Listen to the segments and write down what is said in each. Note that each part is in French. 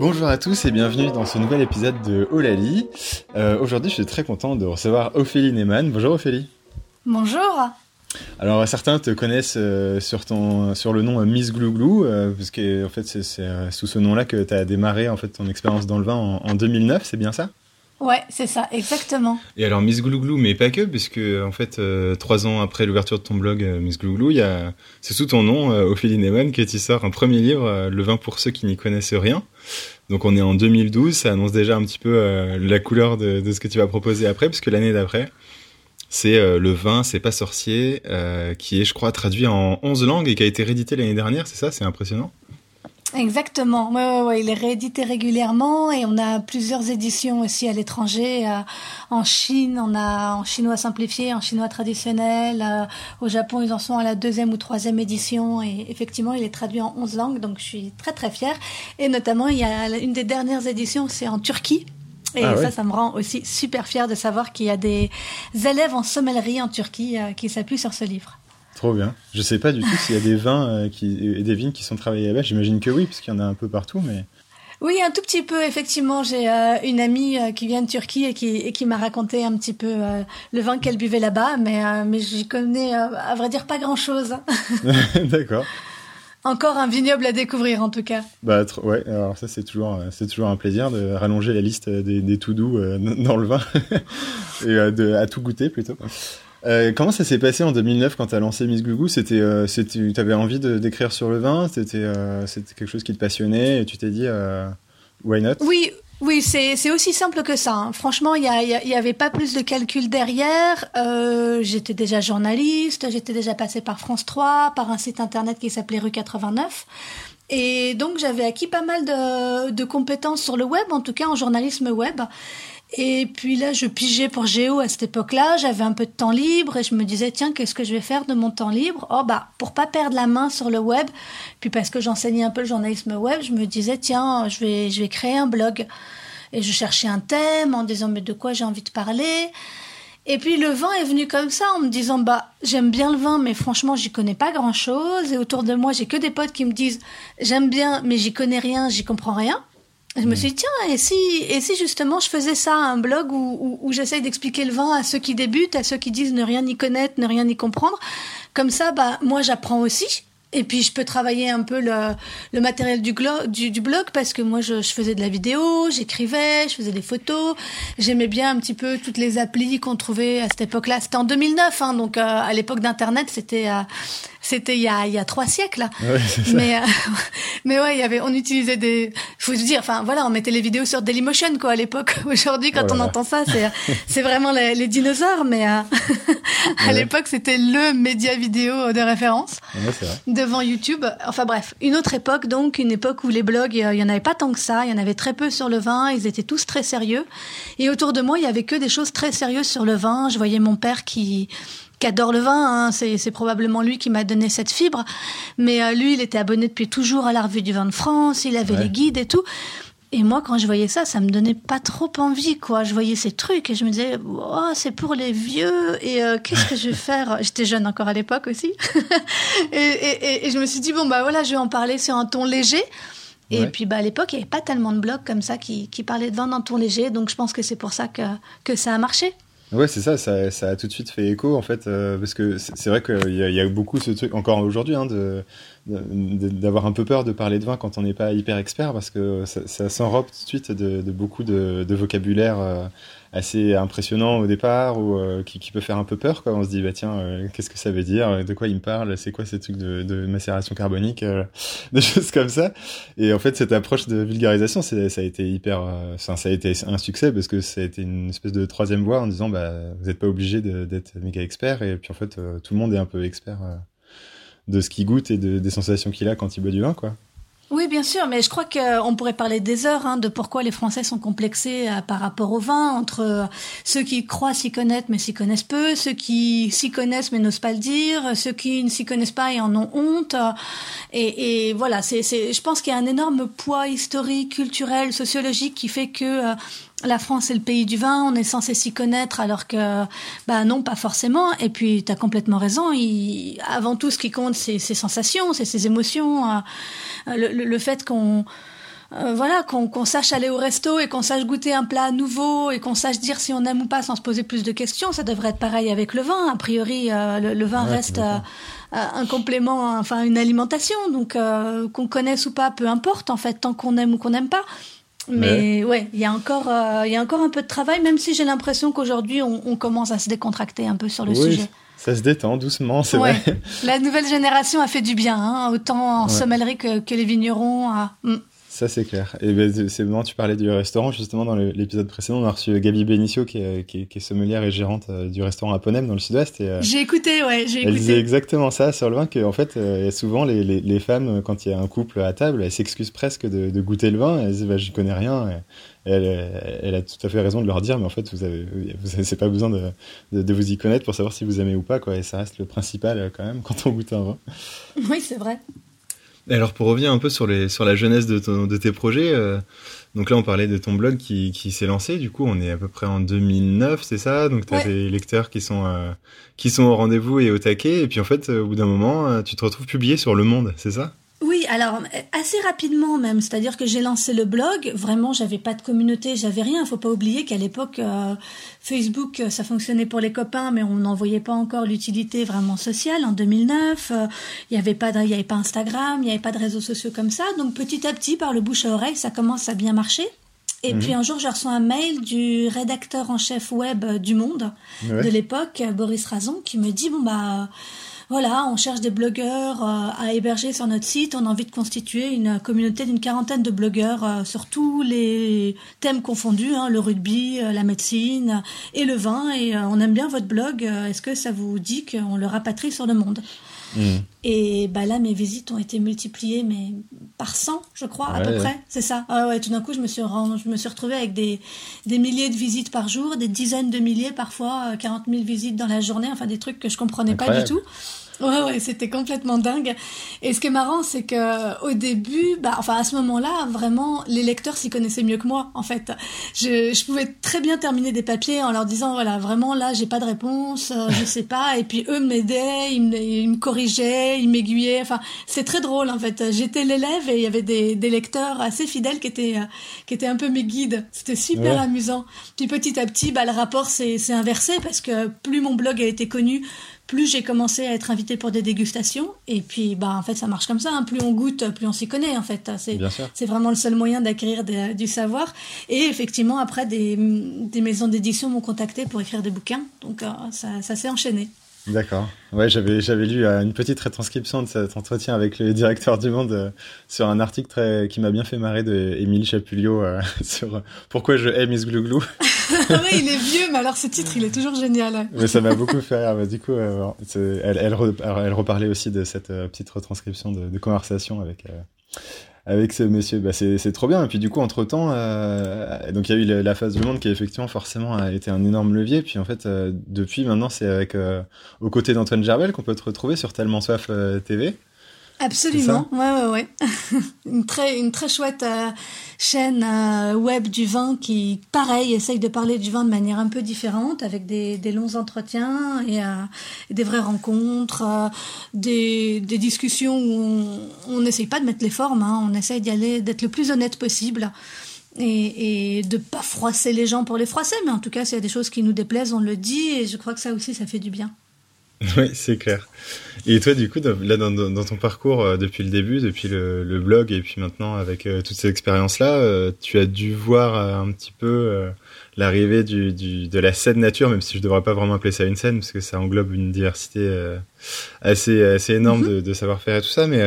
Bonjour à tous et bienvenue dans ce nouvel épisode de Olali. Euh, Aujourd'hui, je suis très content de recevoir Ophélie Neyman. Bonjour Ophélie. Bonjour. Alors certains te connaissent euh, sur ton sur le nom euh, Miss Glouglou parce que en fait c'est sous ce nom-là que tu as démarré en fait ton expérience dans le vin en, en 2009, c'est bien ça? Ouais, c'est ça, exactement. Et alors Miss Glouglou, mais pas que, puisque en fait euh, trois ans après l'ouverture de ton blog euh, Miss Glouglou, y a c'est sous ton nom euh, Ophélie Neyman que tu sors un premier livre, euh, Le vin pour ceux qui n'y connaissent rien. Donc on est en 2012, ça annonce déjà un petit peu la couleur de, de ce que tu vas proposer après, puisque l'année d'après, c'est Le vin, c'est pas sorcier, qui est, je crois, traduit en 11 langues et qui a été réédité l'année dernière, c'est ça C'est impressionnant? Exactement. Ouais, ouais, ouais, il est réédité régulièrement et on a plusieurs éditions aussi à l'étranger. euh, en Chine, on a en chinois simplifié, en chinois traditionnel. euh, au Japon, ils en sont à la deuxième ou troisième édition et effectivement, il est traduit en 11 langues, donc je suis très très fière. Et notamment, il y a une des dernières éditions, c'est en Turquie. Et Ah ouais. ça, ça me rend aussi super fière de savoir qu'il y a des élèves en sommellerie en Turquie euh, qui s'appuient sur ce livre. Trop bien. Je sais pas du tout s'il y a des vins euh, qui, et des vignes qui sont travaillés là-bas. J'imagine que oui, puisqu'il y en a un peu partout, mais. Oui, un tout petit peu, effectivement. J'ai euh, une amie euh, qui vient de Turquie et qui, et qui m'a raconté un petit peu euh, le vin qu'elle buvait là-bas, mais, mais j'y connais, à vrai dire, pas grand-chose. D'accord. Encore un vignoble à découvrir, en tout cas. Bah ouais, alors ça c'est toujours c'est toujours un plaisir de rallonger la liste des, des tout doux dans le vin et de à tout goûter plutôt. Euh, comment ça s'est passé en 2009 quand tu as lancé Miss Glougou C'était euh, tu avais envie d'écrire sur le vin, c'était euh, c'était quelque chose qui te passionnait et tu t'es dit euh, why not? Oui, oui, c'est aussi simple que ça. hein. Franchement, il y, a- il y avait pas plus de calcul derrière. J'étais déjà journaliste, j'étais déjà passée par France 3, par un site internet qui s'appelait Rue 89. Et donc, j'avais acquis pas mal de compétences sur le web, en tout cas en journalisme web. Et puis là, je pigeais pour Géo à cette époque-là. J'avais un peu de temps libre et je me disais, tiens, qu'est-ce que je vais faire de mon temps libre? Oh, bah, pour pas perdre la main sur le web, puis parce que j'enseignais un peu le journalisme web, je me disais, tiens, je vais, je vais créer un blog. Et je cherchais un thème en disant, mais de quoi j'ai envie de parler? Et puis le vin est venu comme ça en me disant bah j'aime bien le vin mais franchement j'y connais pas grand chose et autour de moi j'ai que des potes qui me disent j'aime bien mais j'y connais rien j'y comprends rien je me suis dit, tiens, et si, et si justement je faisais ça, un blog où, où, où j'essaye d'expliquer le vin à ceux qui débutent, à ceux qui disent ne rien y connaître, ne rien y comprendre. Comme ça, bah, moi j'apprends aussi. Et puis je peux travailler un peu le, le matériel du, du, du blog parce que moi je, je faisais de la vidéo, j'écrivais, je faisais des photos. J'aimais bien un petit peu toutes les applis qu'on trouvait à cette époque-là. C'était en 2009, hein, donc euh, à l'époque d'Internet, c'était euh, c'était il y a, il y a trois siècles. Ouais, ça. Mais, euh, mais ouais, il y avait, on utilisait des, faut se dire, enfin voilà, on mettait les vidéos sur Dailymotion quoi à l'époque. Aujourd'hui, quand on entend ça, c'est, c'est vraiment les, les dinosaures. Mais euh, à Ouais. l'époque, c'était le média vidéo de référence Ouais, vrai. devant YouTube. Enfin bref, une autre époque donc, une époque où les blogs, euh, il y en avait pas tant que ça, il y en avait très peu sur le vin, ils étaient tous très sérieux. Et autour de moi, il y avait que des choses très sérieuses sur le vin. Je voyais mon père qui qui adore le vin, hein. c'est, probablement lui qui m'a donné cette fibre. Mais euh, lui, il était abonné depuis toujours à la revue du vin de France, il avait Ouais. les guides et tout. Et moi, quand je voyais ça, ça me donnait pas trop envie, quoi. Je voyais ces trucs et je me disais, oh, c'est pour les vieux. Et euh, qu'est-ce que je vais faire? J'étais jeune encore à l'époque aussi. et, et, et- et je me suis dit, bon, bah voilà, je vais en parler sur un ton léger. Et Ouais. puis, bah, à l'époque, il n'y avait pas tellement de blogs comme ça qui, qui parlaient de vin d'un ton léger. Donc, je pense que c'est pour ça que, que ça a marché. Ouais, c'est ça, ça, ça a tout de suite fait écho en fait, euh, parce que c'est vrai qu'il y, a- beaucoup ce truc, encore aujourd'hui, hein, de d'avoir un peu peur de parler de vin quand on n'est pas hyper expert, parce que ça, ça s'enrobe tout de suite de, beaucoup de, de vocabulaire euh, assez impressionnant au départ, ou euh, qui, qui peut faire un peu peur, quoi. On se dit, bah tiens, euh, qu'est-ce que ça veut dire? De quoi il me parle? C'est quoi ces trucs de, de macération carbonique euh, Des choses comme ça? Et en fait, cette approche de vulgarisation, ça a été hyper, euh, ça a été un succès parce que ça a été une espèce de troisième voie en disant, bah, vous n'êtes pas obligé d'être méga expert. Et puis en fait, euh, tout le monde est un peu expert de ce qu'il goûte et de, des sensations qu'il a quand il boit du vin, quoi. Oui, bien sûr, mais je crois qu'on pourrait parler des heures hein, de pourquoi les Français sont complexés euh, par rapport au vin, entre euh, ceux qui croient s'y connaître mais s'y connaissent peu, ceux qui s'y connaissent mais n'osent pas le dire, ceux qui ne s'y connaissent pas et en ont honte. euh, Et, et voilà, c'est, c'est, je pense qu'il y a un énorme poids historique, culturel, sociologique qui fait que euh, la France est le pays du vin, on est censé s'y connaître alors que bah non pas forcément et puis tu as complètement raison, il, avant tout ce qui compte c'est ses sensations, c'est ses émotions, euh, le, fait qu'on euh, voilà, qu'on sache aller au resto et qu'on sache goûter un plat nouveau et qu'on sache dire si on aime ou pas sans se poser plus de questions. Ça devrait être pareil avec le vin. A priori, le, vin reste un complément, enfin une alimentation. Donc qu'on connaisse ou pas, peu importe en fait, tant qu'on aime ou qu'on n'aime pas. Mais ouais, il y a encore, il y a encore un peu de travail, même si j'ai l'impression qu'aujourd'hui on, commence à se décontracter un peu sur le sujet. Ça se détend doucement, c'est vrai. La nouvelle génération a fait du bien, hein, autant en sommellerie que, que, les vignerons. Hmm. Ça, c'est clair. Et ben, c'est moment tu parlais du restaurant. Justement, dans l'épisode précédent, on a reçu Gabi Benicio, qui est, qui, est, sommelière et gérante euh, du restaurant à Ponem, dans le sud-ouest. Euh, j'ai écouté, ouais, j'ai écouté. Elle disait exactement ça sur le vin, qu'en fait, euh, souvent, les, les, les, femmes, quand il y a un couple à table, elles s'excusent presque de, de, goûter le vin. Elles disent, bah, j'y connais rien. Et elle, elle, a tout à fait raison de leur dire, mais en fait, vous avez, vous avez pas besoin de, de, de, vous y connaître pour savoir si vous aimez ou pas, quoi. Et ça reste le principal, quand même, quand on goûte un vin. Oui, c'est vrai. Alors pour revenir un peu sur, les, sur la jeunesse de, de tes projets, euh, donc là on parlait de ton blog qui, qui s'est lancé, du coup on est à peu près en 2009, c'est ça? Donc tu as des lecteurs qui sont, euh, qui sont au rendez-vous et au taquet, et puis en fait au bout d'un moment euh, tu te retrouves publié sur Le Monde, c'est ça? Alors assez rapidement même, c'est-à-dire que j'ai lancé le blog, vraiment j'avais pas de communauté, j'avais rien, faut pas oublier qu'à l'époque euh, Facebook ça fonctionnait pour les copains mais on n'en voyait pas encore l'utilité vraiment sociale. En 2009, euh, il y avait pas il y avait pas Instagram, il y avait pas de réseaux sociaux comme ça, donc petit à petit par le bouche à oreille, ça commence à bien marcher. Et puis mhm. un jour, je reçois un mail du rédacteur en chef web du Monde de l'époque, Boris Razon, qui me dit bon bah voilà, on cherche des blogueurs euh, à héberger sur notre site. On a envie de constituer une communauté d'une quarantaine de blogueurs euh, sur tous les thèmes confondus, hein, le rugby, euh, la médecine et le vin. Et on aime bien votre blog. Est-ce que ça vous dit qu'on le rapatrie sur le monde hmm. Et bah là, mes visites ont été multipliées, mais par 100, je crois, à peu près. C'est ça. Ah ouais, tout d'un coup, je me suis, je me suis retrouvée avec des, des milliers de visites par jour, des dizaines de milliers, parfois 40 000 visites dans la journée, enfin des trucs que je comprenais pas du tout. Ouais, ouais, c'était complètement dingue. Et ce qui est marrant, c'est que au début, bah, enfin à ce moment-là, vraiment, les lecteurs s'y connaissaient mieux que moi. En fait, je, je pouvais très bien terminer des papiers en leur disant voilà, vraiment là, j'ai pas de réponse, euh, je sais pas. Et puis eux m'aidaient, ils me, ils me corrigeaient, ils m'aiguillaient. Enfin, c'est très drôle en fait. J'étais l'élève et il y avait des, des lecteurs assez fidèles qui étaient euh, qui étaient un peu mes guides. C'était super amusant. Puis petit à petit, bah le rapport s'est inversé parce que plus mon blog a été connu, plus j'ai commencé à être invité pour des dégustations. Et puis, bah, en fait, ça marche comme ça. Hein. Plus on goûte, plus on s'y connaît, en fait. C'est vraiment le seul moyen d'acquérir du savoir. Et effectivement, après, des, des maisons d'édition m'ont contacté pour écrire des bouquins. Donc, euh, ça, ça s'est enchaîné. D'accord. Ouais, j'avais j'avais lu euh, une petite retranscription de cet entretien avec le directeur du Monde euh, sur un article très qui m'a bien fait marrer de Émile Chapulio sur pourquoi je hais Miss Glouglou. Ah oui, il est vieux, mais alors ce titre, il est toujours génial. Mais ça m'a beaucoup fait rire. du coup, euh, elle, elle, elle, reparlait aussi de cette euh, petite retranscription de, de conversation avec euh, avec ce monsieur. Bah, c'est trop bien. Et puis du coup, entre temps, donc il y a eu la, phase du monde qui effectivement forcément a été un énorme levier. Puis en fait, depuis maintenant, c'est avec aux côtés d'Antoine Gerbel qu'on peut te retrouver sur Tellement Soif TV. Absolument, ouais, ouais, ouais. une très, une très chouette euh, chaîne euh, web du vin qui, pareil, essaye de parler du vin de manière un peu différente, avec des, des longs entretiens et, euh, des vraies rencontres, des, des discussions où on n'essaye pas de mettre les formes, hein, on essaye d'y aller, d'être le plus honnête possible. Et, et de pas froisser les gens pour les froisser, mais en tout cas, s'il y a des choses qui nous déplaisent, on le dit, et je crois que ça aussi, ça fait du bien. Oui, c'est clair. Et toi, du coup, là, dans, ton parcours euh, depuis le début, depuis le, blog et puis maintenant avec euh, toutes ces expériences-là, euh, tu as dû voir un petit peu l'arrivée du, de la scène nature, même si je ne devrais pas vraiment appeler ça une scène, parce que ça englobe une diversité assez, assez énorme mm-hmm. de, savoir-faire et tout ça. Mais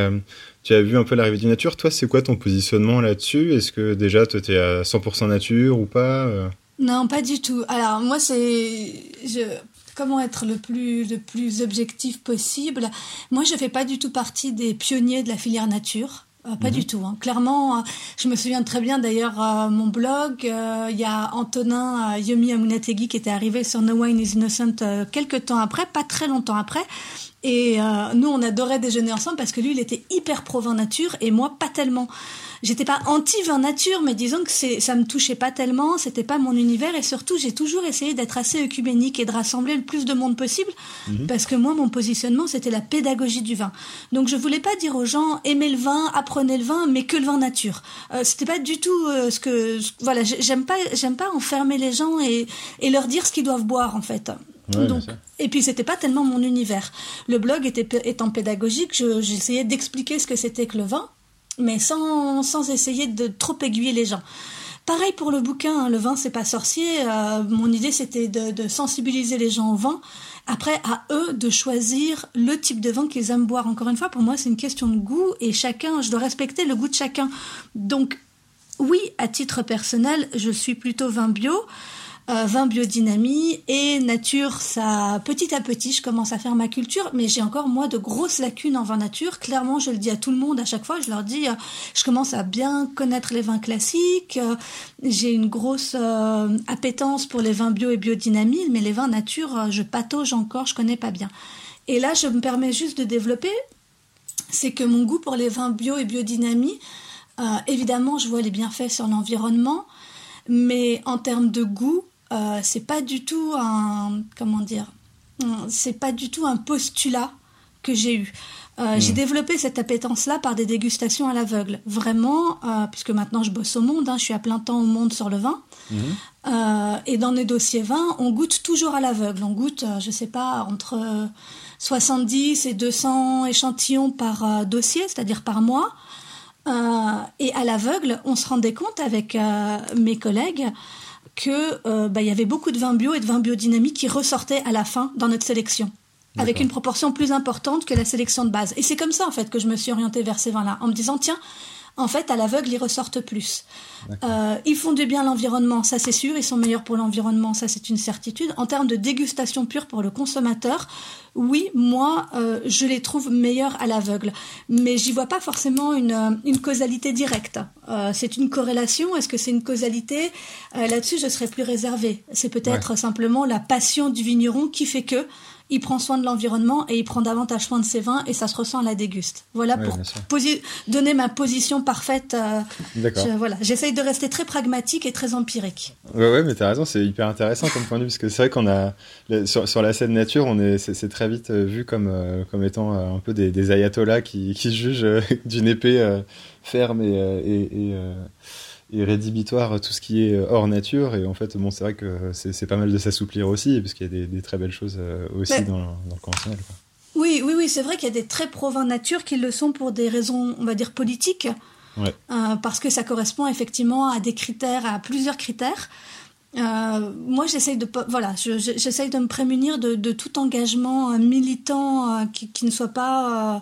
tu as vu un peu l'arrivée du nature. Toi, c'est quoi ton positionnement là-dessus? Est-ce que déjà, tu es à 100% nature ou pas non, pas du tout. Alors moi, c'est je comment être le plus, le plus objectif possible. Moi, je fais pas du tout partie des pionniers de la filière nature. Euh, pas mhm. du tout. Hein. Clairement, euh, je me souviens très bien d'ailleurs euh, mon blog. Il y a Antonin Yomi Amunategui qui était arrivé sur No Wine is Innocent quelques temps après, pas très longtemps après. Et nous, on adorait déjeuner ensemble parce que lui, il était hyper pro vin nature et moi, pas tellement. J'étais pas anti vin nature, mais disons que c'est, ça me touchait pas tellement, c'était pas mon univers et surtout, j'ai toujours essayé d'être assez œcuménique et de rassembler le plus de monde possible mhm. parce que moi, mon positionnement, c'était la pédagogie du vin. Donc, je voulais pas dire aux gens aimez le vin, apprenez le vin, mais que le vin nature. Euh, c'était pas du tout euh, ce que, voilà, j'aime pas, j'aime pas enfermer les gens et, et leur dire ce qu'ils doivent boire en fait. Donc, et puis c'était pas tellement mon univers. Le blog était étant pédagogique, j'essayais d'expliquer ce que c'était que le vin, mais sans, sans essayer de trop aiguiller les gens. Pareil pour le bouquin, hein, le vin c'est pas sorcier. Euh, mon idée c'était de, de, sensibiliser les gens au vin. Après, à eux de choisir le type de vin qu'ils aiment boire. Encore une fois, pour moi c'est une question de goût et chacun, je dois respecter le goût de chacun. Donc oui, à titre personnel, je suis plutôt vin bio. Euh, vin biodynamie et nature, ça petit à petit, je commence à faire ma culture, mais j'ai encore moi de grosses lacunes en vin nature. Clairement, je le dis à tout le monde à chaque fois, je leur dis, euh, je commence à bien connaître les vins classiques, euh, j'ai une grosse appétence pour les vins bio et biodynamie, mais les vins nature, je patauge encore, je connais pas bien. Et là, je me permets juste de développer, c'est que mon goût pour les vins bio et biodynamie, évidemment, je vois les bienfaits sur l'environnement, mais en termes de goût, euh, c'est pas du tout un comment dire c'est pas du tout un postulat que j'ai eu. Euh, j'ai hmm. développé cette appétence-là par des dégustations à l'aveugle. Vraiment, euh, puisque maintenant je bosse au monde, hein, je suis à plein temps au monde sur le vin. Hmm. et dans les dossiers vins, on goûte toujours à l'aveugle. On goûte, je sais pas, entre 70 et 200 échantillons par dossier, c'est-à-dire par mois. et à l'aveugle, on se rendait compte avec mes collègues que euh, bah, il y avait beaucoup de vins bio et de vins biodynamiques qui ressortaient à la fin dans notre sélection avec une proportion plus importante que la sélection de base. Et c'est comme ça en fait que je me suis orientée vers ces vins-là, en me disant tiens, en fait à l'aveugle ils ressortent plus. Euh, ils font du bien l'environnement, ça c'est sûr, ils sont meilleurs pour l'environnement, ça c'est une certitude. En termes de dégustation pure pour le consommateur, oui, moi, euh, je les trouve meilleurs à l'aveugle. Mais j'y vois pas forcément une, euh, une causalité directe. Euh, c'est une corrélation. Est-ce que c'est une causalité? Là-dessus, je serais plus réservée. C'est peut-être simplement la passion du vigneron qui fait que il prend soin de l'environnement et il prend davantage soin de ses vins et ça se ressent à la déguste. Voilà pour donner ma position parfaite. D'accord. voilà, j'essaye de rester très pragmatique et très empirique. Ouais, ouais, mais as raison, c'est hyper intéressant comme point de vue parce que c'est vrai qu'on a sur, sur, la scène nature, on est c'est très vite euh, vu comme euh, comme étant euh, un peu des, des ayatollahs qui, qui jugent d'une épée ferme et, et, et, rédhibitoire tout ce qui est hors nature. Et en fait, bon, c'est vrai que c'est pas mal de s'assouplir aussi, parce qu'il y a des, des, très belles choses aussi dans, dans, le conventionnel. Oui, oui, oui, c'est vrai qu'il y a des très pro-vins nature qui le sont pour des raisons, on va dire, politiques. Ouais. parce que ça correspond effectivement à des critères, à plusieurs critères. Euh, moi, j'essaye de voilà, j'essaye de me prémunir de, de tout engagement euh, militant euh, qui, qui, ne soit pas, euh,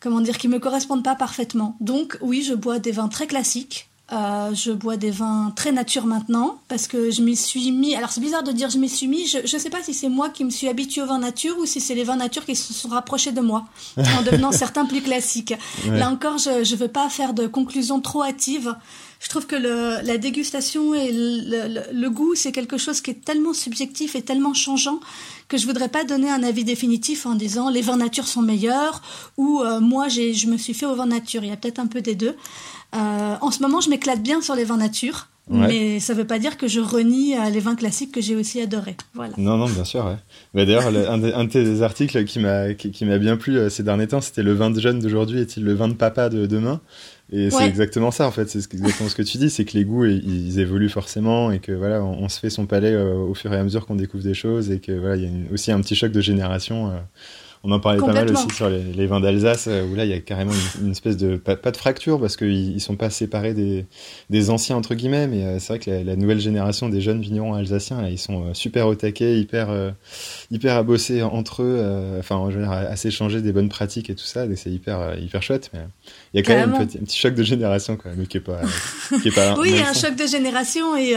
comment dire, qui me corresponde pas parfaitement. Donc, oui, je bois des vins très classiques. Je bois des vins très nature maintenant parce que je m'y suis mis. Alors c'est bizarre de dire je m'y suis mis. Je ne sais pas si c'est moi qui me suis habitué aux vins nature ou si c'est les vins nature qui se sont rapprochés de moi en devenant certains plus classiques. Là encore, je ne veux pas faire de conclusions trop hâtives je trouve que le, la dégustation et le, le, goût, c'est quelque chose qui est tellement subjectif et tellement changeant que je voudrais pas donner un avis définitif en disant les vins nature sont meilleurs ou euh, moi j'ai, je me suis fait au vin nature. Il y a peut-être un peu des deux. Euh, en ce moment, je m'éclate bien sur les vins nature. Mais ça ne veut pas dire que je renie euh, les vins classiques que j'ai aussi adorés. Voilà. Non, non, bien sûr. Ouais. Bah, d'ailleurs, un, un, de tes articles qui m'a qui, qui m'a bien plu ces derniers temps, c'était le vin de jeune d'aujourd'hui est-il le vin de papa de demain? Et c'est exactement ça en fait, c'est exactement ce que tu dis, c'est que les goûts ils, évoluent forcément et que voilà, on, se fait son palais euh, au fur et à mesure qu'on découvre des choses et que voilà, il y a aussi un petit choc de génération. Euh, on en parlait pas mal aussi sur les, vins d'Alsace, euh, où là, il y a carrément une, espèce de. Pas, de fracture, parce qu'ils ils sont pas séparés des, des anciens, entre guillemets, mais euh, c'est vrai que la, nouvelle génération des jeunes vignerons alsaciens, là, ils sont euh, super au taquet, hyper, hyper à bosser entre eux, enfin, en général, à s'échanger des bonnes pratiques et tout ça, et c'est hyper, hyper chouette. Mais il y a quand même un petit, choc de génération, quand même, qui est pas. Qui est pas oui, il y a un choc de génération, et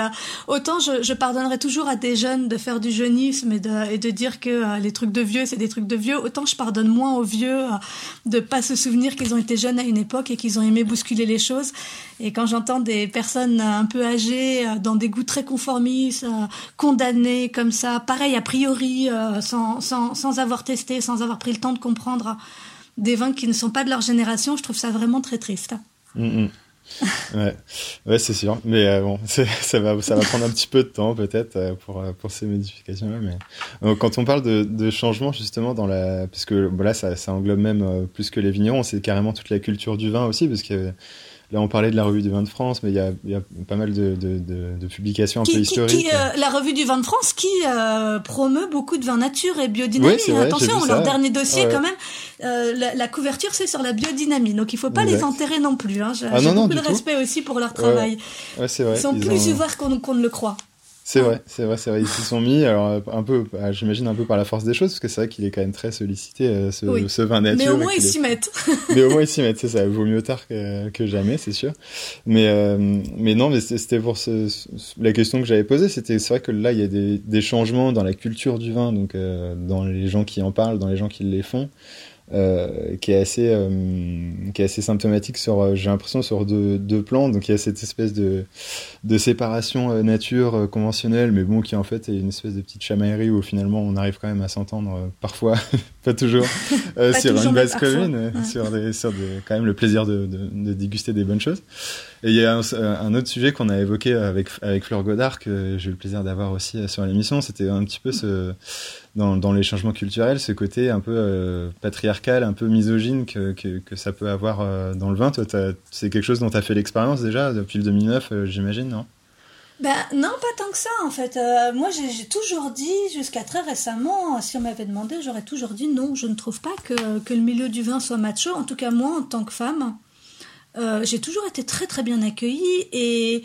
autant je, je, pardonnerai toujours à des jeunes de faire du jeunisme et de, et de dire que les trucs de vieux, c'est des trucs de vieux, autant je pardonne moins aux vieux euh, de pas se souvenir qu'ils ont été jeunes à une époque et qu'ils ont aimé bousculer les choses. Et quand j'entends des personnes un peu âgées, dans des goûts très conformistes, condamnées comme ça, pareil a priori, sans, sans, sans avoir testé, sans avoir pris le temps de comprendre des vins qui ne sont pas de leur génération, je trouve ça vraiment très triste. Mm, mm ouais, ouais c'est sûr. Mais euh, bon, ça va, ça va prendre un petit peu de temps peut-être euh, pour, euh, pour ces modifications-là. Mais quand on parle de, de changement justement dans la, parce que voilà, ça, ça englobe même plus que les vignerons, c'est carrément toute la culture du vin aussi, parce que Là, on parlait de la revue du vin de France, mais il y a, y a, pas mal de, de, de, publications un peu historiques. Qui, euh, la revue du vin de France qui euh, promeut beaucoup de vin nature et biodynamie. Oui, Attention, leur dernier dossier, quand même, euh, la, couverture, c'est sur la biodynamie. Donc, il faut pas les enterrer non plus. Hein. J'ai ah, beaucoup de respect aussi pour leur travail. Ouais, vrai. Ils sont plus ouverts qu'on ne le croit. C'est vrai, c'est vrai, c'est vrai. Ils s'y sont mis, alors un peu, bah, j'imagine un peu par la force des choses, parce que c'est vrai qu'il est quand même très sollicité, euh, ce, ce, vin nature. Mais au moins ils s'y mettent. mais au moins ils s'y mettent, c'est ça. Vaut mieux tard que, que jamais, c'est sûr. Mais, euh, mais non, mais c'était pour ce, la question que j'avais posée. C'était, c'est vrai que là, il y a des, des changements dans la culture du vin, donc euh, dans les gens qui en parlent, dans les gens qui les font. Euh, qui est assez euh, qui est assez symptomatique sur euh, j'ai l'impression sur deux, deux plans. Donc il y a cette espèce de de séparation nature conventionnelle mais bon qui en fait est une espèce de petite chamaillerie où finalement on arrive quand même à s'entendre parfois pas toujours sur une base commune sur des sur des quand même le plaisir de, de, de déguster des bonnes choses. Et il y a un, un autre sujet qu'on a évoqué avec avec Fleur Godard que j'ai eu le plaisir d'avoir aussi sur l'émission. C'était un petit peu ce dans, les changements culturels, ce côté un peu euh, patriarcal, un peu misogyne que, que, que ça peut avoir euh, dans le vin. Toi, c'est quelque chose dont tu as fait l'expérience déjà depuis le 2009, euh, j'imagine, non? Ben non, pas tant que ça en fait. moi, j'ai toujours dit, jusqu'à très récemment, si on m'avait demandé, j'aurais toujours dit non, je ne trouve pas que, que, le milieu du vin soit macho. En tout cas, moi, en tant que femme, j'ai toujours été très très bien accueillie et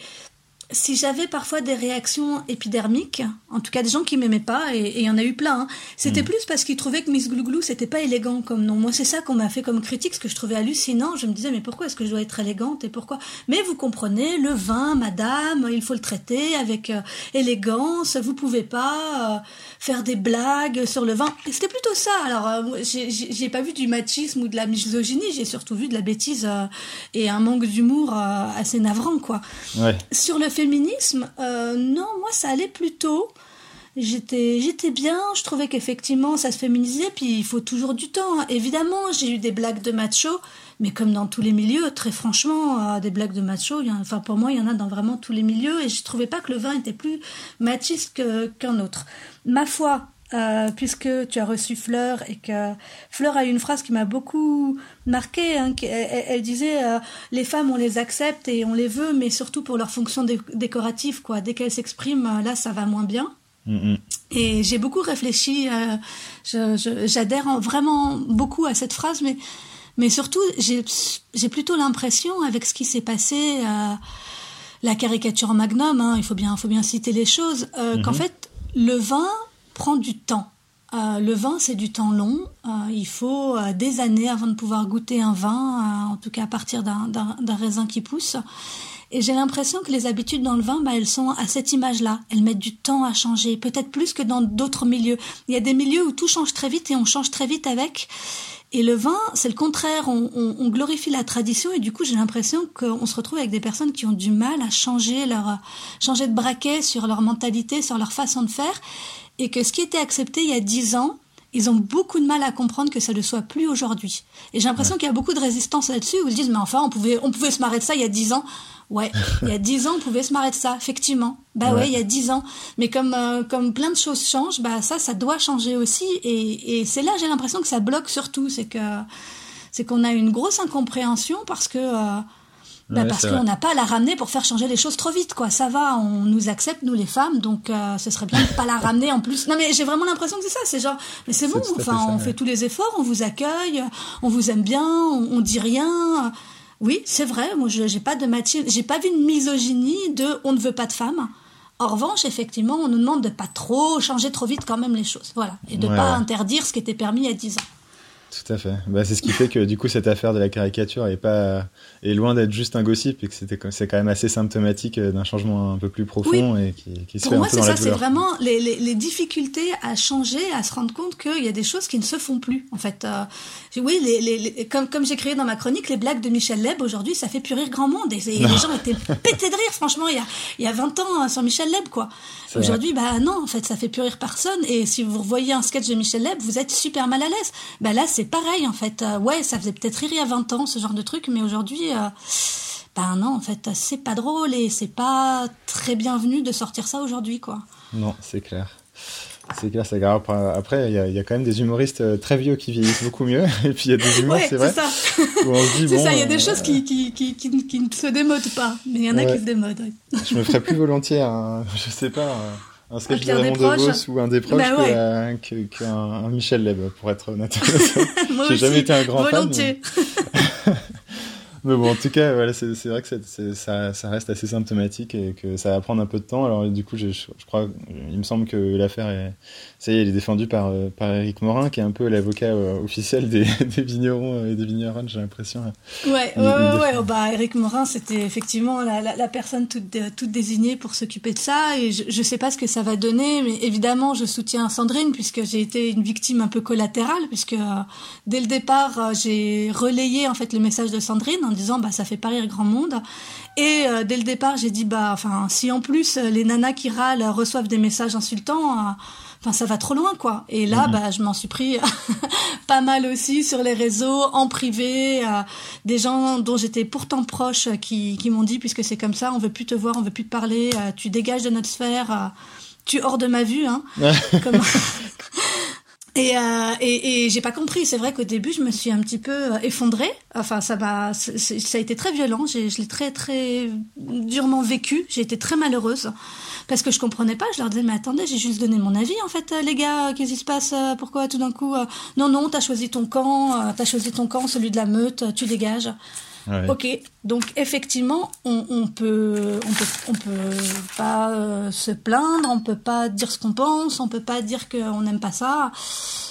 si j'avais parfois des réactions épidermiques, en tout cas des gens qui m'aimaient pas, et il y en a eu plein, hein, c'était mm. plus parce qu'ils trouvaient que Miss Glouglou c'était pas élégant comme nom. Moi c'est ça qu'on m'a fait comme critique, ce que je trouvais hallucinant. Je me disais mais pourquoi est-ce que je dois être élégante et pourquoi? Mais vous comprenez, le vin, madame, il faut le traiter avec euh, élégance. Vous pouvez pas euh, faire des blagues sur le vin. C'était plutôt ça. Alors euh, j'ai pas vu du machisme ou de la misogynie, j'ai surtout vu de la bêtise et un manque d'humour assez navrant quoi. Ouais. Sur le féminisme, euh, non, moi ça allait plutôt. J'étais, j'étais bien, je trouvais qu'effectivement ça se féminisait, puis il faut toujours du temps. Évidemment, j'ai eu des blagues de macho, mais comme dans tous les milieux, très franchement, euh, des blagues de macho, enfin pour moi, il y en a dans vraiment tous les milieux, et je trouvais pas que le vin était plus machiste qu'un autre. Ma foi, euh, puisque tu as reçu Fleur et que Fleur a eu une phrase qui m'a beaucoup marquée. Hein, elle, disait euh, les femmes on les accepte et on les veut, mais surtout pour leur fonction décorative quoi. Dès qu'elles s'expriment, là ça va moins bien. Mm-hmm. Et j'ai beaucoup réfléchi. J'adhère vraiment beaucoup à cette phrase, mais mais surtout j'ai plutôt l'impression avec ce qui s'est passé. la caricature magnum, hein, il faut bien, faut bien citer les choses, qu'en mm-hmm. fait, le vin, prend du temps. Euh, le vin, c'est du temps long. Euh, il faut euh, des années avant de pouvoir goûter un vin, en tout cas à partir d'un raisin qui pousse. Et j'ai l'impression que les habitudes dans le vin, bah, elles sont à cette image-là. Elles mettent du temps à changer, peut-être plus que dans d'autres milieux. Il y a des milieux où tout change très vite et on change très vite avec. Et le vin, c'est le contraire. On, on, glorifie la tradition et du coup, j'ai l'impression qu'on se retrouve avec des personnes qui ont du mal à changer leur, changer de braquet sur leur mentalité, sur leur façon de faire et que ce qui était accepté il y a dix ans, ils ont beaucoup de mal à comprendre que ça ne soit plus aujourd'hui. Et j'ai l'impression qu'il y a beaucoup de résistance là-dessus où ils disent mais enfin on pouvait on pouvait se marrer de ça il y a dix ans. Ouais, il y a dix ans on pouvait se marrer de ça effectivement. Bah ouais, il y a dix ans. Mais comme euh, comme plein de choses changent, bah ça ça doit changer aussi et, et c'est là j'ai l'impression que ça bloque surtout, c'est que c'est qu'on a une grosse incompréhension parce que euh, bah parce qu'on n'a pas à la ramener pour faire changer les choses trop vite, quoi. Ça va, on nous accepte, nous les femmes, donc euh, ce serait bien de pas la ramener en plus. Non mais j'ai vraiment l'impression que c'est ça, c'est genre, mais c'est bon, enfin, on fait tous les efforts, on vous accueille, on vous aime bien, on, dit rien. Oui, c'est vrai, moi j'ai pas de j'ai pas vu une misogynie de on ne veut pas de femmes. En revanche, effectivement, on nous demande de pas trop changer trop vite quand même les choses, voilà, et de pas interdire ce qui était permis il y a 10 ans. Tout à fait. Bah, c'est ce qui fait que du coup cette affaire de la caricature est pas est loin d'être juste un gossip et que c'était c'est quand même assez symptomatique euh, d'un changement un peu plus profond et qui, qui se Pour fait moi, c'est ça, c'est vraiment les, les, les difficultés à changer, à se rendre compte qu'il y a des choses qui ne se font plus. En fait, euh, oui, les, comme, comme j'ai créé dans ma chronique, les blagues de Michel Leb aujourd'hui, ça fait plus rire grand monde. Et, les gens étaient pétés de rire, franchement, il y a, il y a 20 ans sur Michel Leb, quoi. Aujourd'hui, bah non, en fait, ça fait plus rire personne. Et si vous revoyez un sketch de Michel Leb, vous êtes super mal à l'aise. Bah là, c'est pareil, en fait. Euh, ouais, ça faisait peut-être rire il y a 20 ans, ce genre de truc, mais aujourd'hui, euh, bah non, en fait, c'est pas drôle et c'est pas très bienvenu de sortir ça aujourd'hui, quoi. Non, c'est clair. C'est clair, c'est grave. Après- il y, a- il y a quand même des humoristes euh, très vieux qui vieillissent beaucoup mieux. Et puis il y a des humours, Ouais, c'est c'est vrai, ça. C'est bon, ça, il y a des euh, choses qui, qui, qui, qui, qui ne se démodent pas, mais il y en a Ouais. qui se démodent. je me ferais plus volontiers un, je sais pas, un, sketch de Raymond. DeVos ou un des proches Bah ouais. que- qu'un un Michel Leb, pour être honnête. J'ai jamais été un grand fan, volontiers. Mais bon, en tout cas, voilà, c'est vrai que ça, ça reste assez symptomatique et que ça va prendre un peu de temps. Alors, du coup, je, je crois, il me semble que l'affaire est, ça y est, elle est défendue par, euh, par Eric Morin, qui est un peu l'avocat euh, officiel des, des vignerons et des vigneronnes, j'ai l'impression. Ouais, ouais, ouais, bah, Eric Morin, c'était effectivement la, la, la personne toute, toute désignée pour s'occuper de ça. Et je, je sais pas ce que ça va donner, mais évidemment, je soutiens Sandrine puisque j'ai été une victime un peu collatérale, puisque euh, dès le départ, euh, j'ai relayé en fait le message de Sandrine en disant bah ça fait pas rire grand monde. Et euh, dès le départ, j'ai dit bah enfin si en plus euh, les nanas qui râlent reçoivent des messages insultants. euh, Enfin, ça va trop loin, quoi. Et là, bah, je m'en suis pris pas mal aussi sur les réseaux, en privé, euh, des gens dont j'étais pourtant proche qui, qui m'ont dit, puisque c'est comme ça, on veut plus te voir, on veut plus te parler, tu dégages de notre sphère, tu es hors de ma vue, hein. Comme- Et, euh, et, et j'ai pas compris. C'est vrai qu'au début, je me suis un petit peu euh, effondrée. Enfin, ça m'a, ça a été très violent. J'ai, je l'ai très très durement vécu. J'ai été très malheureuse parce que je comprenais pas. Je leur disais mais attendez, j'ai juste donné mon avis en fait, euh, les gars. Qu'est-ce qui se passe euh, Pourquoi tout d'un coup euh, Non non, t'as choisi ton camp. euh, T'as choisi ton camp, celui de la meute. euh, Tu dégages. Ouais. Ok, donc effectivement, on, on peut, on peut, on peut pas euh, se plaindre, on peut pas dire ce qu'on pense, on peut pas dire qu'on n'aime pas ça.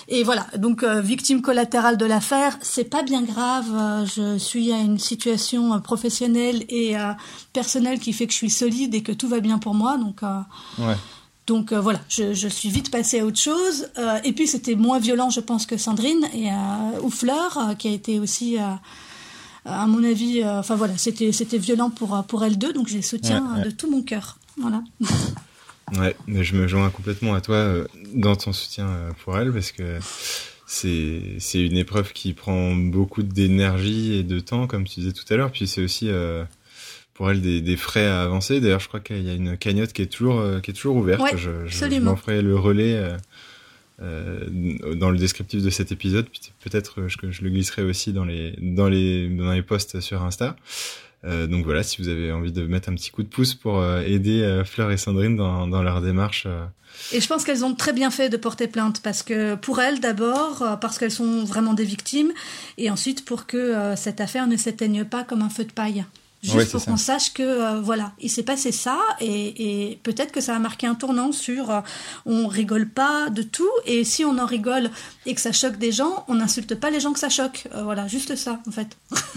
Et voilà, donc euh, victime collatérale de l'affaire, c'est pas bien grave. euh, je suis à une situation professionnelle et personnelle qui fait que je suis solide et que tout va bien pour moi. Donc Ouais. donc euh, voilà, je, je suis vite passée à autre chose. Euh, et puis c'était moins violent, je pense, que Sandrine et euh, ou Fleur, qui a été aussi, à mon avis, euh, enfin voilà, c'était c'était violent pour euh, pour elles deux. Donc je les soutiens Ouais, ouais. euh, de tout mon cœur. Voilà. Ouais, mais je me joins complètement à toi euh, dans ton soutien euh, pour elle parce que c'est c'est une épreuve qui prend beaucoup d'énergie et de temps, comme tu disais tout à l'heure. Puis c'est aussi euh, pour elle des, des frais à avancer. D'ailleurs, je crois qu'il y a une cagnotte qui est toujours euh, qui est toujours ouverte. Ouais, je, je, m'en ferai le relais. Euh, dans le descriptif de cet épisode, peut-être euh, que je le glisserai aussi dans les dans les dans les posts sur Insta. Euh, donc voilà, si vous avez envie de mettre un petit coup de pouce pour aider Fleur et Sandrine dans, dans leur démarche, Et je pense qu'elles ont très bien fait de porter plainte parce que pour elles d'abord, parce qu'elles sont vraiment des victimes, et ensuite pour que cette affaire ne s'éteigne pas comme un feu de paille. Juste Ouais, pour qu'on sache que euh, voilà, il s'est passé ça et, et peut-être que ça a marqué un tournant sur euh, on rigole pas de tout et si on en rigole et que ça choque des gens, on n'insulte pas les gens que ça choque. Euh, voilà, juste ça en fait.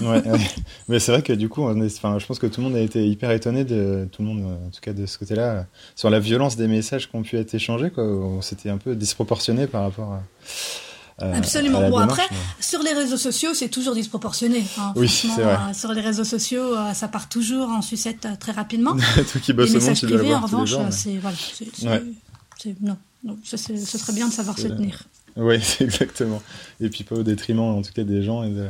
Ouais, ouais. mais c'est vrai que du coup, on est, enfin, je pense que tout le monde a été hyper étonné de tout le monde, en tout cas de ce côté-là, sur la violence des messages qui ont pu être échangés. Quoi. C'était un peu disproportionné par rapport à. À- Absolument. à la Bon, démarche, après, mais- sur les réseaux sociaux, c'est toujours disproportionné. hein. Oui, c'est vrai. euh, sur les réseaux sociaux, euh, ça part toujours en sucette euh, très rapidement. Toi qui bosses les au monde, privés, en revanche, euh, c'est voilà, Ouais. non, c'est- ce serait bien de savoir se tenir. Oui, c'est exactement. Et puis pas au détriment, en tout cas, des gens et de leur,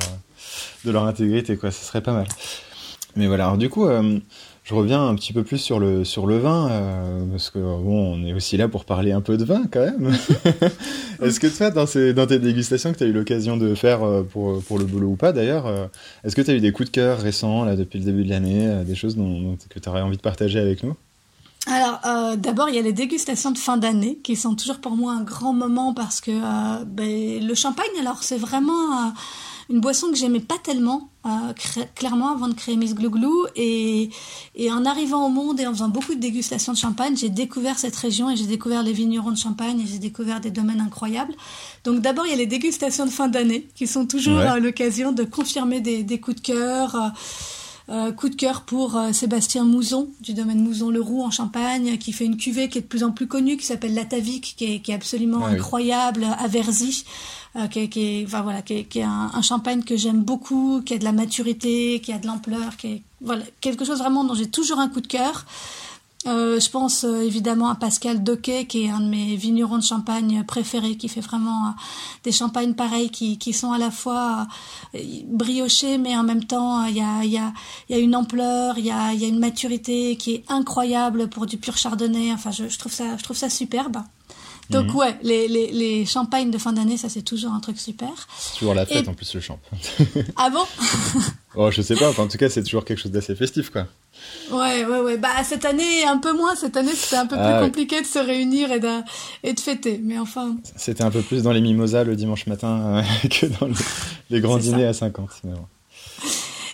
de leur intégrité, quoi. Ce serait pas mal. Mais voilà. Alors du coup, euh, je reviens un petit peu plus sur le sur le vin, euh, parce que bon, on est aussi là pour parler un peu de vin, quand même. est-ce que toi, dans, ces, dans tes dégustations que tu as eu l'occasion de faire euh, pour pour le boulot ou pas, d'ailleurs, euh, est-ce que tu as eu des coups de cœur récents là depuis le début de l'année, des choses dont, dont- que tu aurais envie de partager avec nous? Alors, euh, d'abord, il y a les dégustations de fin d'année qui sont toujours pour moi un grand moment parce que euh, ben, le champagne, alors c'est vraiment une boisson que j'aimais pas tellement, clairement, avant de créer Miss Glouglou. Et, et en arrivant au monde et en faisant beaucoup de dégustations de champagne, j'ai découvert cette région et j'ai découvert les vignerons de champagne et j'ai découvert des domaines incroyables. Donc d'abord, il y a les dégustations de fin d'année qui sont toujours l'occasion de confirmer des, des coups de cœur. Euh, coup de cœur pour euh, Sébastien Mouzon du domaine Mouzon-Leroux en Champagne, qui fait une cuvée qui est de plus en plus connue, qui s'appelle l'Atavic, qui est, qui est absolument ah incroyable, à Verzy, euh, qui, est, qui est, enfin, voilà, qui est, qui est un, un, champagne que j'aime beaucoup, qui a de la maturité, qui a de l'ampleur, qui est voilà quelque chose vraiment dont j'ai toujours un coup de cœur. Euh, je pense euh, évidemment à Pascal Doquet, qui est un de mes vignerons de champagne préférés, qui fait vraiment euh, des champagnes pareils, qui, qui sont à la fois briochés, mais en même temps, il y a, y, a, y a une ampleur, il y a, y a une maturité qui est incroyable pour du pur chardonnay. Enfin, je, je trouve, ça, je trouve ça superbe. Donc mhm. ouais, les, les, les, champagnes de fin d'année, ça c'est toujours un truc super. C'est toujours la fête en plus le champ. ah bon Oh, je sais pas, enfin, en tout cas c'est toujours quelque chose d'assez festif quoi. Ouais, ouais, ouais. Bah cette année un peu moins. Cette année c'était un peu plus ah, compliqué de se réunir et de, et de fêter. Mais enfin. C'était un peu plus dans les mimosas le dimanche matin euh, que dans les grands dîners à 50.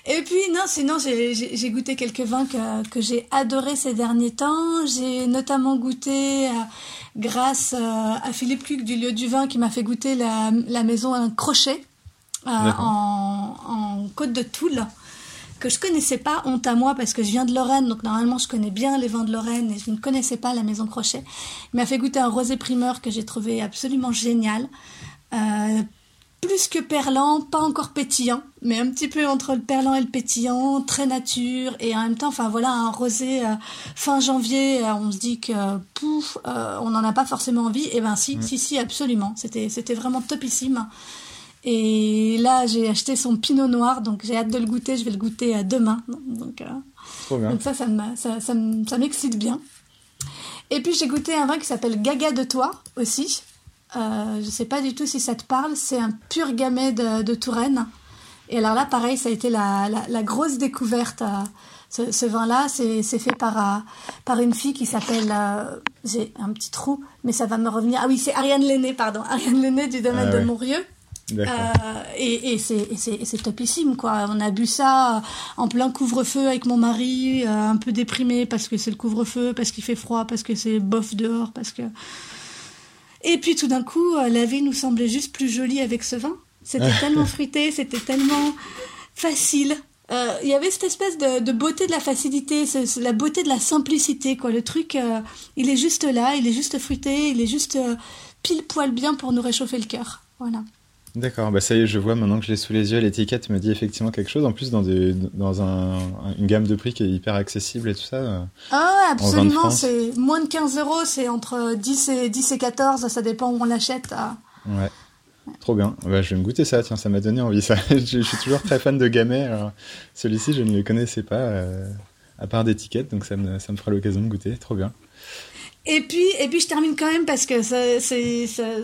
Et puis non, sinon j'ai goûté quelques vins que, que j'ai adoré ces derniers temps. J'ai notamment goûté grâce euh, à Philippe Cuc du lieu du vin qui m'a fait goûter la, la maison un crochet euh, en, en, Côte de Toul que je connaissais pas, honte à moi, parce que je viens de Lorraine, donc normalement je connais bien les vins de Lorraine et je ne connaissais pas la maison Crochet. Il m'a fait goûter un rosé primeur que j'ai trouvé absolument génial. Euh, plus que perlant, pas encore pétillant, mais un petit peu entre le perlant et le pétillant, très nature, et en même temps, enfin voilà, un rosé euh, fin janvier, euh, on se dit que pouf, euh, on n'en a pas forcément envie, et ben si, si, si, absolument, c'était, c'était vraiment topissime. Et là, j'ai acheté son Pinot Noir, donc j'ai hâte de le goûter, je vais le goûter demain, donc, donc ça, ça, ça, ça, ça m'excite bien. Et puis j'ai goûté un vin qui s'appelle Gaga de Toi aussi, je ne sais pas du tout si ça te parle. C'est un pur gamay de, Touraine. Et alors là, pareil, ça a été la, grosse découverte. Euh, ce, vin-là, c'est fait par, euh, par une fille qui s'appelle... J'ai un petit trou, mais ça va me revenir. Ah oui, c'est Ariane Lenné, pardon. Ariane Lenné du domaine ah de Montrieux. et, et c'est topissime quoi. On a bu ça en plein couvre-feu avec mon mari, un peu déprimé parce que c'est le couvre-feu, parce qu'il fait froid, parce que c'est bof dehors, parce que et puis tout d'un coup, euh, la vie nous semblait juste plus jolie avec ce vin. C'était tellement fruité, c'était tellement facile. Euh, il y avait cette espèce de, beauté de la facilité, la beauté de la simplicité, quoi. Le truc, euh, il est juste là, il est juste fruité, il est juste pile poil bien pour nous réchauffer le cœur. Voilà. D'accord, bah ça y est, je vois maintenant que je l'ai sous les yeux, l'étiquette me dit effectivement quelque chose. En plus, dans, des, dans un, une gamme de prix qui est hyper accessible et tout ça. Ah, absolument, c'est moins de 15 euros, c'est entre 10 et, 10 et 14, ça dépend où on l'achète. Ouais. Trop bien. Bah, je vais me goûter ça, tiens, ça m'a donné envie. Ça. je, suis toujours très fan de Gamay. Celui-ci, je ne le connaissais pas, euh, à part d'étiquette, donc ça me, ça me fera l'occasion de goûter. Trop bien. Et puis, et puis je termine quand même parce que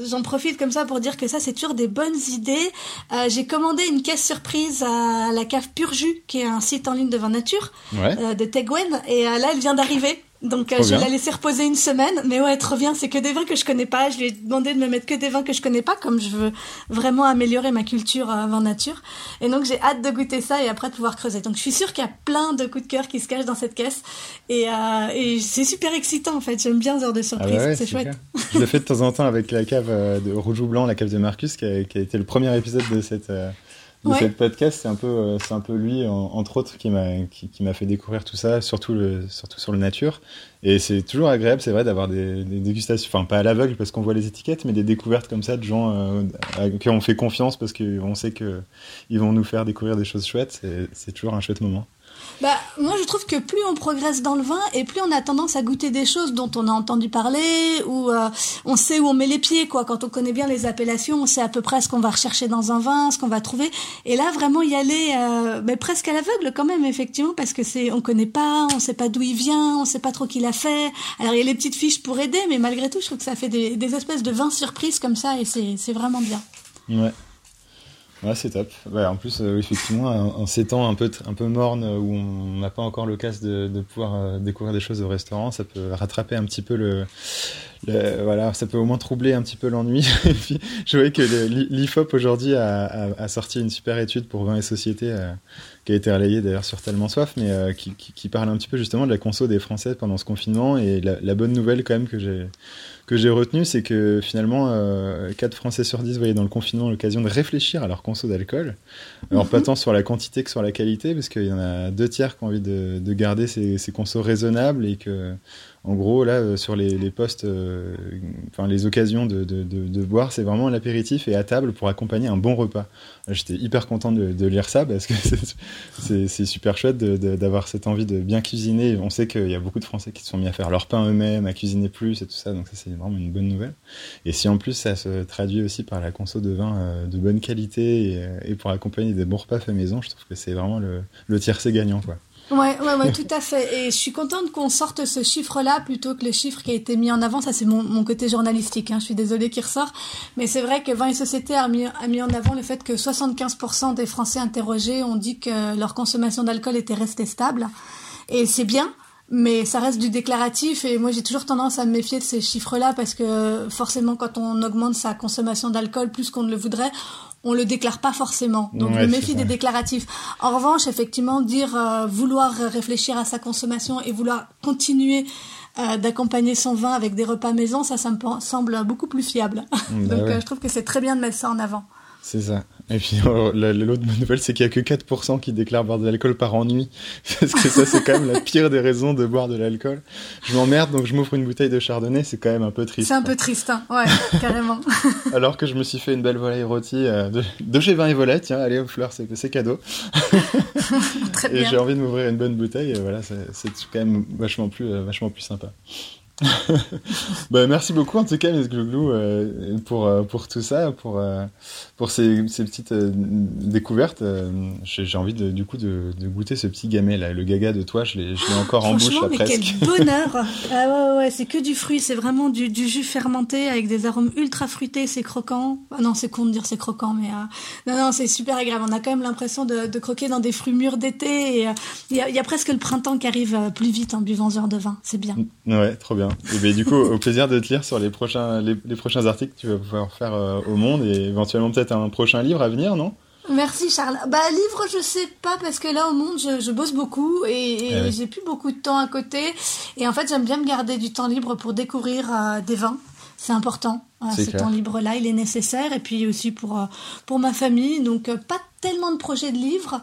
j'en profite comme ça pour dire que ça c'est toujours des bonnes idées. Euh, j'ai commandé une caisse surprise à la cave Pur Jus, qui est un site en ligne de vin nature euh, de Tegwen, et euh, là elle vient d'arriver. Donc euh, je vais la laisser reposer une semaine. Mais ouais, trop bien, c'est que des vins que je connais pas. Je lui ai demandé de me mettre que des vins que je connais pas, comme je veux vraiment améliorer ma culture euh, vin nature. Et donc j'ai hâte de goûter ça et après de pouvoir creuser. Donc je suis sûre qu'il y a plein de coups de cœur qui se cachent dans cette caisse. Et, euh, et c'est super excitant en fait. J'aime bien ce genre de surprise. Ah bah c'est chouette. je le fais de temps en temps avec la cave euh, de Rouge ou Blanc, la cave de Marcus, qui a, qui a été le premier épisode de cette de cette podcast, c'est un peu, euh, c'est un peu lui, entre autres, qui m'a, qui, m'a fait découvrir tout ça, surtout le, surtout sur le nature. Et c'est toujours agréable, c'est vrai, d'avoir des, dégustations, enfin pas à l'aveugle parce qu'on voit les étiquettes, mais des découvertes comme ça de gens euh, à qui on fait confiance parce qu'on sait que ils vont nous faire découvrir des choses chouettes. c'est toujours un chouette moment. Bah, moi, je trouve que plus on progresse dans le vin et plus on a tendance à goûter des choses dont on a entendu parler ou euh, on sait où on met les pieds, quoi. Quand on connaît bien les appellations, on sait à peu près ce qu'on va rechercher dans un vin, ce qu'on va trouver. Et là, vraiment y aller, euh, mais presque à l'aveugle quand même, effectivement, parce que c'est, on connaît pas, on sait pas d'où il vient, on sait pas trop qui l'a fait. Alors il y a les petites fiches pour aider, mais malgré tout, je trouve que ça fait des, espèces de vins surprises comme ça et c'est, c'est vraiment bien. Ouais. Ouais, c'est top. en plus, euh, effectivement, en, ces temps un peu, un peu mornes où on n'a pas encore l'occasion de, de pouvoir euh, découvrir des choses au restaurant, ça peut rattraper un petit peu le, voilà, ça peut au moins troubler un petit peu l'ennui. je voyais que l'IFOP aujourd'hui a, sorti une super étude pour vin et société euh, qui a été relayée d'ailleurs sur Tellement Soif, mais euh, qui, parle un petit peu justement de la conso des Français pendant ce confinement. Et la, bonne nouvelle quand même que j'ai que j'ai retenue, c'est que finalement, euh, 4 Français sur 10 voyaient dans le confinement l'occasion de réfléchir à leur conso d'alcool. Alors pas mhm. tant sur la quantité que sur la qualité, parce qu'il y en a deux tiers qui ont envie de, garder ces, ces consos raisonnables et que en gros, là, euh, sur les, postes, euh, enfin les occasions de, boire, c'est vraiment l'apéritif et à table pour accompagner un bon repas. J'étais hyper content de, lire ça parce que c'est super chouette d'avoir cette envie de bien cuisiner. On sait qu'il y a beaucoup de Français qui se sont mis à faire leur pain eux-mêmes, à cuisiner plus et tout ça, donc ça c'est vraiment une bonne nouvelle. Et si en plus ça se traduit aussi par la conso de vin euh, de bonne qualité et, pour accompagner des bons repas faits maison, je trouve que c'est vraiment le, le tiercé gagnant, quoi. Ouais, ouais, ouais, tout à fait. Et je suis contente qu'on sorte ce chiffre-là plutôt que le chiffre qui a été mis en avant. Ça, c'est mon, mon, côté journalistique. Hein. Je suis désolée qu'il ressort. Mais c'est vrai que Vin et Société a mis, a mis en avant le fait que 75% des Français interrogés ont dit que leur consommation d'alcool était restée stable. Et c'est bien. Mais ça reste du déclaratif et moi j'ai toujours tendance à me méfier de ces chiffres-là parce que forcément quand on augmente sa consommation d'alcool plus qu'on ne le voudrait, on le déclare pas forcément. Donc je me méfie des déclaratifs. En revanche, effectivement, dire euh, vouloir réfléchir à sa consommation et vouloir continuer euh, d'accompagner son vin avec des repas maison, ça, ça me semble beaucoup plus fiable. Bah Donc euh, je trouve que c'est très bien de mettre ça en avant. C'est ça. Et puis oh, l'autre bonne nouvelle, c'est qu'il y a que 4% qui déclarent boire de l'alcool par ennui. Parce que ça, c'est quand même la pire des raisons de boire de l'alcool. Je m'emmerde, donc je m'ouvre une bouteille de chardonnay, c'est quand même un peu triste. C'est un peu triste, hein. ouais, carrément. Alors que je me suis fait une belle volaille rôtie euh, de, de, chez Vin et Volet, tiens, allez, aux fleurs, c'est cadeau. Très bien. Et j'ai envie de m'ouvrir une bonne bouteille, et voilà, c'est quand même vachement plus, euh, vachement plus sympa. bah, merci beaucoup en tout cas Miss Glouglou euh, pour, euh, pour tout ça, pour, euh, pour ces, ces petites euh, découvertes. J'ai envie de, du coup de, de, goûter ce petit gamet là, le gaga de toi, je l'ai encore en bouche là, mais presque. Quel bonheur ah ouais, ouais, c'est que du fruit, c'est vraiment du, du, jus fermenté avec des arômes ultra fruités, c'est croquant. Ah non, c'est con de dire c'est croquant, mais non, non, c'est super agréable. On a quand même l'impression de, de, croquer dans des fruits mûrs d'été et il y, a, y, a presque le printemps qui arrive plus vite en buvant ce genre de vin, c'est bien. Ouais, trop bien. Et ben, du coup, au plaisir de te lire sur les prochains, les, prochains articles que tu vas pouvoir faire euh, au Monde et éventuellement peut-être un prochain livre à venir, non? Merci Charles. Bah livre, je sais pas parce que là au Monde, je, bosse beaucoup et, eh j'ai plus beaucoup de temps à côté. Et en fait, j'aime bien me garder du temps libre pour découvrir euh, des vins. C'est important. ce temps libre-là, il est nécessaire. Et puis aussi pour, euh, pour ma famille. Donc, pas tellement de projets de livres,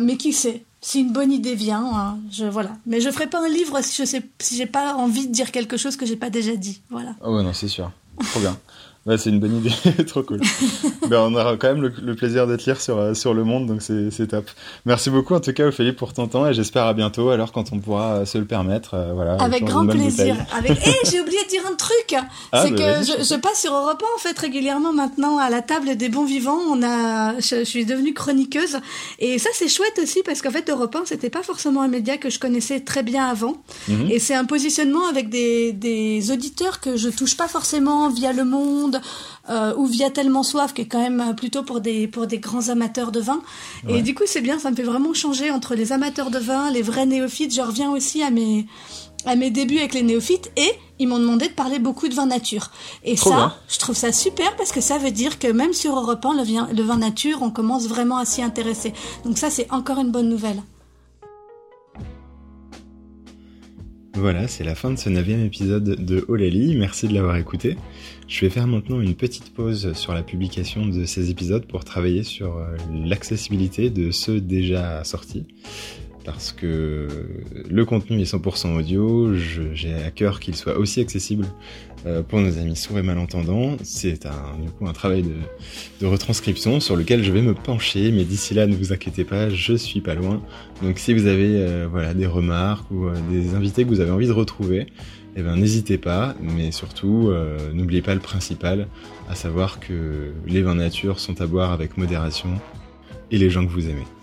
mais qui sait? Si une bonne idée vient, hein, je voilà. Mais je ferai pas un livre si je sais si j'ai pas envie de dire quelque chose que j'ai pas déjà dit, voilà. Oh ouais non c'est sûr, trop bien. Ouais, c'est une bonne idée, trop cool. ben, on aura quand même le, plaisir de te lire sur, euh, sur le monde, donc c'est top. Merci beaucoup en tout cas, Ophélie, pour ton temps et j'espère à bientôt, alors quand on pourra euh, se le permettre. Euh, voilà, Avec grand plaisir. Avec... Eh, j'ai oublié de dire un truc ah, C'est bah, que je, je, passe sur Europe 1 en fait régulièrement maintenant à la table des bons vivants. On a, je, suis devenue chroniqueuse et ça c'est chouette aussi parce qu'en fait Europe 1 c'était pas forcément un média que je connaissais très bien avant mhm. et c'est un positionnement avec des, des auditeurs que je touche pas forcément via Le Monde euh, ou via Tellement Soif, qui est quand même plutôt pour des, pour des grands amateurs de vin. Et du coup, c'est bien, ça me fait vraiment changer entre les amateurs de vin, les vrais néophytes. Je reviens aussi à mes, à mes débuts avec les néophytes et ils m'ont demandé de parler beaucoup de vin nature. Et ça, je trouve ça super parce que ça veut dire que même sur Europe 1, le vin, le vin nature, on commence vraiment à s'y intéresser. Donc ça, c'est encore une bonne nouvelle. Voilà, c'est la fin de ce neuvième épisode de Olali. Merci de l'avoir écouté. Je vais faire maintenant une petite pause sur la publication de ces épisodes pour travailler sur euh, l'accessibilité de ceux déjà sortis parce que le contenu est 100% audio, j'ai à cœur qu'il soit aussi accessible euh, pour nos amis sourds et malentendants. C'est un, du coup un travail de, retranscription sur lequel je vais me pencher, mais d'ici là, ne vous inquiétez pas, je suis pas loin. Donc si vous avez euh, voilà des remarques ou euh, des invités que vous avez envie de retrouver, eh ben n'hésitez pas, mais surtout n'oubliez pas le principal, à savoir que les vins nature sont à boire avec modération et les gens que vous aimez.